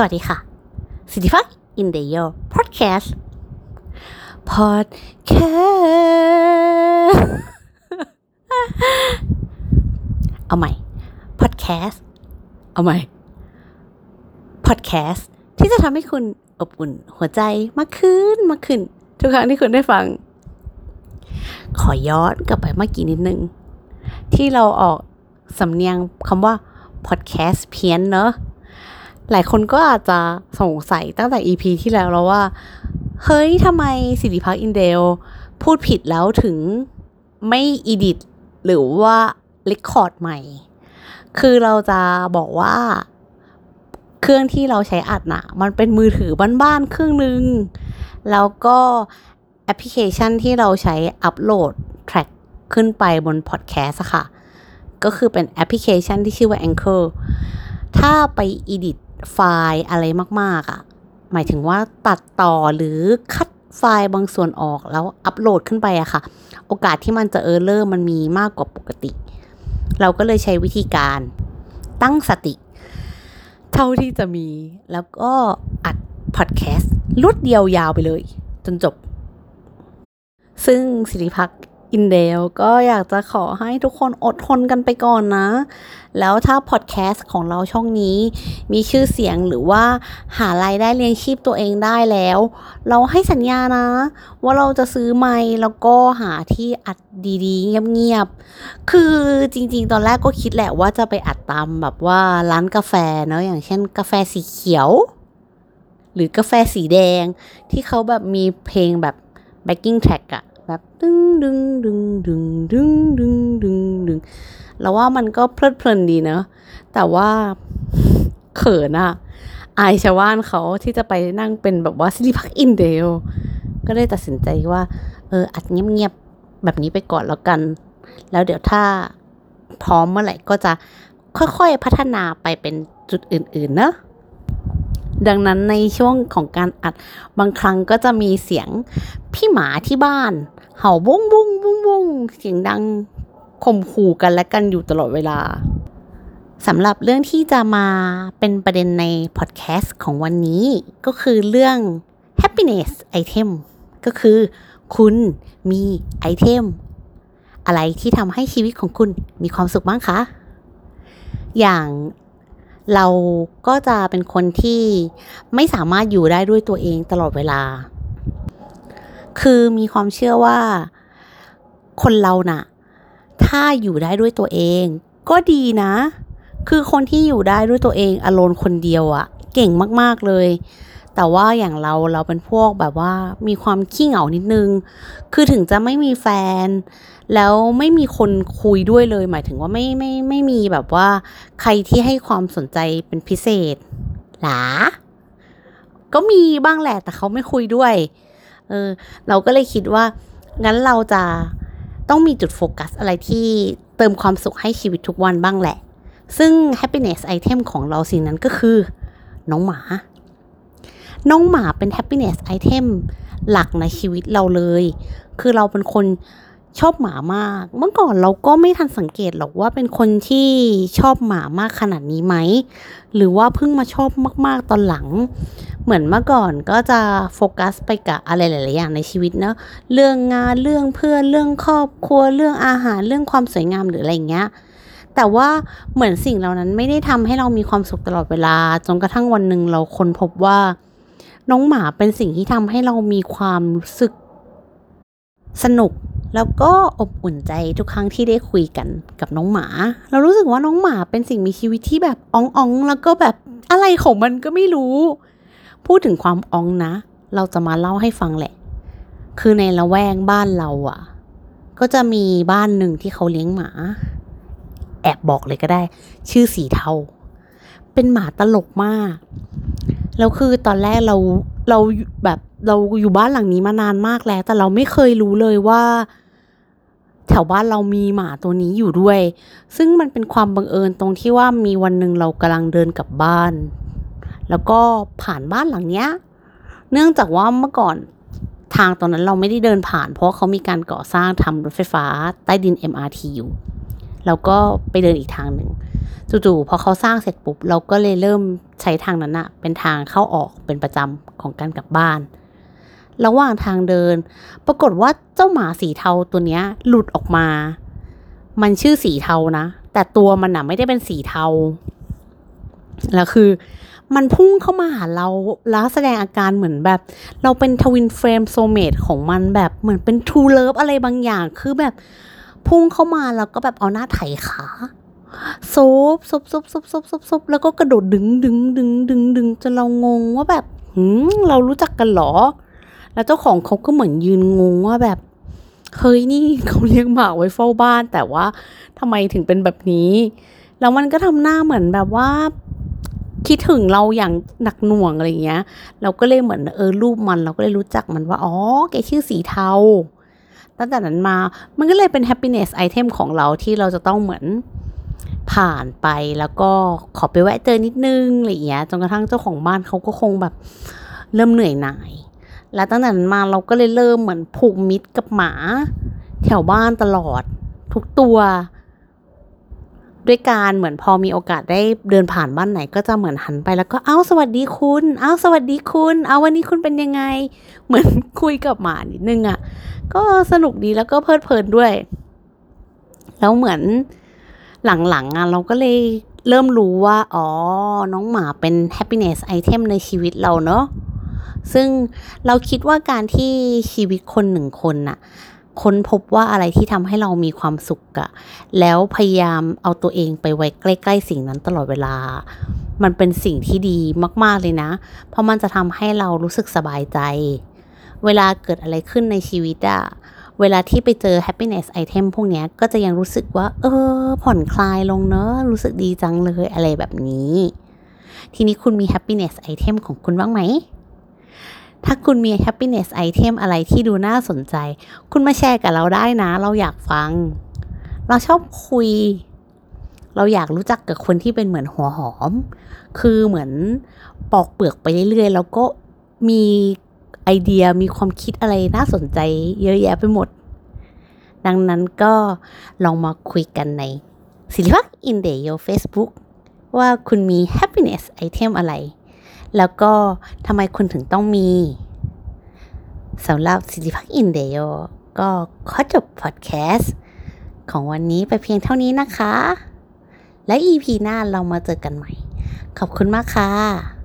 สวัสดีค่ะ สิทธิพักอินเดียพอดแคสต์พอดแคสต์เอาใหม่พอดแคสต์เอาใหม่พอดแคสต์ที่จะทำให้คุณอบอุ่นหัวใจมากขึ้นมากขึ้น ทุกครั้งที่คุณได้ฟัง ขอย้อนกลับไปเมื่อกี้นิดนึง ที่เราออกสำเนียงคำว่าพอดแคสต์เพี้ยนเนอะ หลายคนก็อาจจะสงสัยตั้งแต่ EP ที่แล้วแล้วว่า เฮ้ยทำไมสิริพักอินเดล พูดผิดแล้วถึงไม่ edit หรือว่า record ใหม่ คือเราจะบอกว่าเครื่องที่เราใช้อัดนะมันเป็นมือถือบ้านๆเครื่องนึง แล้วก็แอปพลิเคชันที่เราใช้อัปโหลด track ขึ้นไปบนพอดแคสต์ค่ะ ก็คือเป็นแอปพลิเคชันที่ชื่อว่า Anchor ถ้าไป edit ไฟล์อะไรมากๆอะค่ะ หมายถึงว่าตัดต่อหรือคัดไฟล์บางส่วนออกแล้วอัปโหลดขึ้นไปอะค่ะ โอกาสที่มันจะ error มันมีมากกว่าปกติ เราก็เลยใช้วิธีการตั้งสติ เท่าที่จะมี แล้วก็อัดพอดแคสต์รูดเดียวยาวไปเลย จนจบ ซึ่งสิริพัก อินเดลก็อยากจะขอให้ทุกคนอดทนกันไปก่อนนะ แล้วถ้าพอดแคสต์ของเราช่องนี้ มีชื่อเสียงหรือว่าหารายได้เลี้ยงชีพตัวเองได้แล้ว เราให้สัญญานะ ว่าเราจะซื้อไมค์แล้วก็หาที่อัดดีๆ เงียบๆ คือจริงๆ ตอนแรกก็คิดแหละว่าจะไปอัดตามแบบว่าร้านกาแฟเนาะอย่างเช่นกาแฟสีเขียว หรือกาแฟสีแดงที่เขาแบบมีเพลงแบบ backing track อะ แบบดึงดึงดึงดึงดึงดึงดึงดึงแล้วว่ามันก็เพลิดเพลินดีเนาะแต่ว่าเขินอะอายชาวบ้านเขาที่จะไปนั่งเป็นแบบว่าซิลิพักอินเดลก็เลยตัดสินใจว่า เออ อัดเงียบๆ แบบนี้ไปก่อนแล้วกัน แล้วเดี๋ยวถ้าพร้อมเมื่อไหร่ก็จะค่อยๆ พัฒนาไปเป็นจุดอื่นๆ เนอะดังนั้นในช่วงของการอัดบางครั้งก็จะมีเสียงพี่หมาที่บ้าน เห่าบุ้งบุ้งบุ้งบุ้งเสียงดังข่มขู่กันและกันอยู่ตลอดเวลาสำหรับเรื่องที่จะมาเป็นประเด็นในพอดแคสต์ของวันนี้ ก็คือเรื่อง happiness item ก็คือคุณมีไอเทมอะไรที่ทำให้ชีวิตของคุณมีความสุขบ้างคะ อย่างเราก็จะเป็นคนที่ไม่สามารถอยู่ได้ด้วยตัวเองตลอดเวลา คือมีความเชื่อว่า คนเราน่ะ ถ้าอยู่ได้ด้วยตัวเอง ก็ดีนะ คือคนที่อยู่ได้ด้วยตัวเองอโลนคนเดียวอะเก่งมาก ๆ เลย แต่ว่าอย่างเราเราเป็นพวกแบบว่ามีความขี้เหงานิดนึง คือถึงจะไม่มีแฟน แล้วไม่มีคนคุยด้วยเลย หมายถึงว่าไม่ไม่ไม่มีแบบว่า ใครที่ให้ความสนใจเป็นพิเศษหรอก็มีบ้างแหละแต่เขาไม่คุยด้วย เออ เราก็เลยคิดว่า งั้นเราจะต้องมีจุดโฟกัสอะไรที่เติมความสุขให้ชีวิตทุกวันบ้างแหละ ซึ่ง happiness item ของเราสิ่งนั้นก็คือ น้องหมา น้องหมาเป็น happiness item หลักในชีวิตเราเลย คือเราเป็นคน ชอบหมามาก เมื่อก่อนเราก็ไม่ทันสังเกตหรอกว่าเป็นคนที่ชอบหมามากขนาดนี้ไหม หรือว่าเพิ่งมาชอบมากๆตอนหลัง เหมือนเมื่อก่อนก็จะโฟกัสไปกับอะไรหลายๆอย่างในชีวิตเนาะ เรื่องงาน เรื่องเพื่อนเรื่องครอบครัว เรื่องอาหาร เรื่องความสวยงามหรืออะไรเงี้ย แต่ว่าเหมือนสิ่งเหล่านั้นไม่ได้ทำให้เรามีความสุขตลอดเวลา จนกระทั่งวันหนึ่งเราค้นพบว่า น้องหมาเป็นสิ่งที่ทำให้เรามีความรู้สึกสนุก แล้วก็อบอุ่นใจทุกครั้งที่ได้คุยกันกับน้องหมา เรารู้สึกว่าน้องหมาเป็นสิ่งมีชีวิตที่แบบอ่องๆ แล้วก็แบบอะไรของมันก็ไม่รู้ พูดถึงความอ่องนะ เราจะมาเล่าให้ฟังแหละ คือในละแวกบ้านเราอะ่ะ ก็จะมีบ้านหนึ่งที่เขาเลี้ยงหมา แอบบอกเลยก็ได้ ชื่อสีเทา เป็นหมาตลกมาก แล้วคือตอนแรกเราเราแบบเราอยู่บ้านหลังนี้มานานมากแล้ว แต่เราไม่เคยรู้เลยว่า แถวบ้านเรามีหมาตัวนี้อยู่ด้วย ซึ่งมันเป็นความบังเอิญตรงที่ว่ามีวันหนึ่งเรากำลังเดินกลับบ้าน แล้วก็ผ่านบ้านหลังเนี้ย เนื่องจากว่าเมื่อก่อนทางตอนนั้นเราไม่ได้เดินผ่าน เพราะเขามีการก่อสร้างทำรถไฟฟ้าใต้ดิน MRT อยู่แล้วก็ไปเดินอีกทางหนึ่ง จู่ๆพอเขาสร้างเสร็จปุ๊บเราก็เลยเริ่มใช้ทางนั้นอะเป็นทางเข้าออกเป็นประจำของการกลับบ้าน ระหว่างทางเดิน ปรากฏว่าเจ้าหมาสีเทาตัวเนี้ยหลุดออกมา มันชื่อสีเทานะ แต่ตัวมันอะไม่ได้เป็นสีเทาแล้วคือมันพุ่งเข้ามาหาเราแล้วแสดงอาการเหมือนแบบ เราเป็น twin flame soulmate ของมันแบบเหมือนเป็น true love อะไรบางอย่างคือแบบพุ่งเข้ามาแล้วก็แบบเอาหน้าไถขา ซบซบซบซบซบซบซบแล้วก็กระโดดดึงดึงดึงดึงดึงจนเรางงว่าแบบหืมเรารู้จักกันเหรอ แล้วเจ้าของเขาก็เหมือนยืนงงว่าแบบเฮ้ยนี่เขาเลี้ยงหมาไว้เฝ้าบ้าน แต่ว่าทำไมถึงเป็นแบบนี้ แล้วมันก็ทำหน้าเหมือนแบบว่า คิดถึงเราอย่างหนักหน่วงอะไรเงี้ย เราก็เลยเหมือนเออรูปมันเราก็เลยรู้จักมันว่าอ๋อแกชื่อสีเทาตั้งแต่นั้นมามันก็เลยเป็น happiness item ของเราที่เราจะต้องเหมือน ผ่านไปแล้วก็ขอไปแวะเจอนิดนึงอะไรอย่างเงี้ยจนกระทั่งเจ้าของบ้านเขาก็คงแบบเริ่มเหนื่อยหน่าย แล้วตั้งแต่นั้นมาเราก็เลยเริ่มเหมือนผูกมิตรกับหมา แถวบ้านตลอดทุกตัว ด้วยการเหมือนพอมีโอกาสได้เดินผ่านบ้านไหน ก็จะเหมือนหันไปแล้วก็เอ้าสวัสดีคุณเอ้าสวัสดีคุณเอาวันนี้คุณเป็นยังไง เหมือนคุยกับหมานิดนึงอะ่ะ ก็สนุกดีแล้วก็เพลิดเพลินด้วย แล้วเหมือน หลังๆอะเราก็เลยเริ่มรู้ว่า อ๋อ น้องหมาเป็น happiness item ในชีวิตเราเนอะซึ่งเราคิดว่าการที่ชีวิตคนหนึ่งคนน่ะค้นพบว่าอะไรที่ทำให้เรามีความสุขอะแล้วพยายามเอาตัวเองไปไว้ใกล้ ๆ สิ่งนั้นตลอดเวลา มันเป็นสิ่งที่ดีมาก ๆ เลยนะ เพราะมันจะทำให้เรารู้สึกสบายใจ เวลาเกิดอะไรขึ้นในชีวิตอะ เวลาที่ไปเจอ happiness item พวกนี้ก็จะยังรู้สึกว่า เออ ผ่อนคลายลงเนอะ รู้สึกดีจังเลยอะไรแบบนี้ ทีนี้คุณมี happiness item ของคุณบ้างไหม ถ้าคุณมี happiness item อะไรที่ดูน่าสนใจ คุณมาแชร์กับเราได้นะ เราอยากฟัง เราชอบคุย เราอยากรู้จักกับคนที่เป็นเหมือนหัวหอม คือเหมือนปอกเปลือกไปเรื่อยๆ แล้วก็มี ไอเดียมีความคิดอะไรน่าสนใจเยอะแยะไปหมด ดังนั้นก็ลองมาคุยกันในศิลิพักอินเดียเฟซบุ๊กว่าคุณมี happiness item อะไร แล้วก็ทำไมคุณถึงต้องมีสำหรับศิลิพักอินเดียก็ขอจบพอดแคสต์ของวันนี้ไปเพียงเท่านี้นะคะ และ EP หน้าเรามาเจอกันใหม่ ขอบคุณมากค่ะ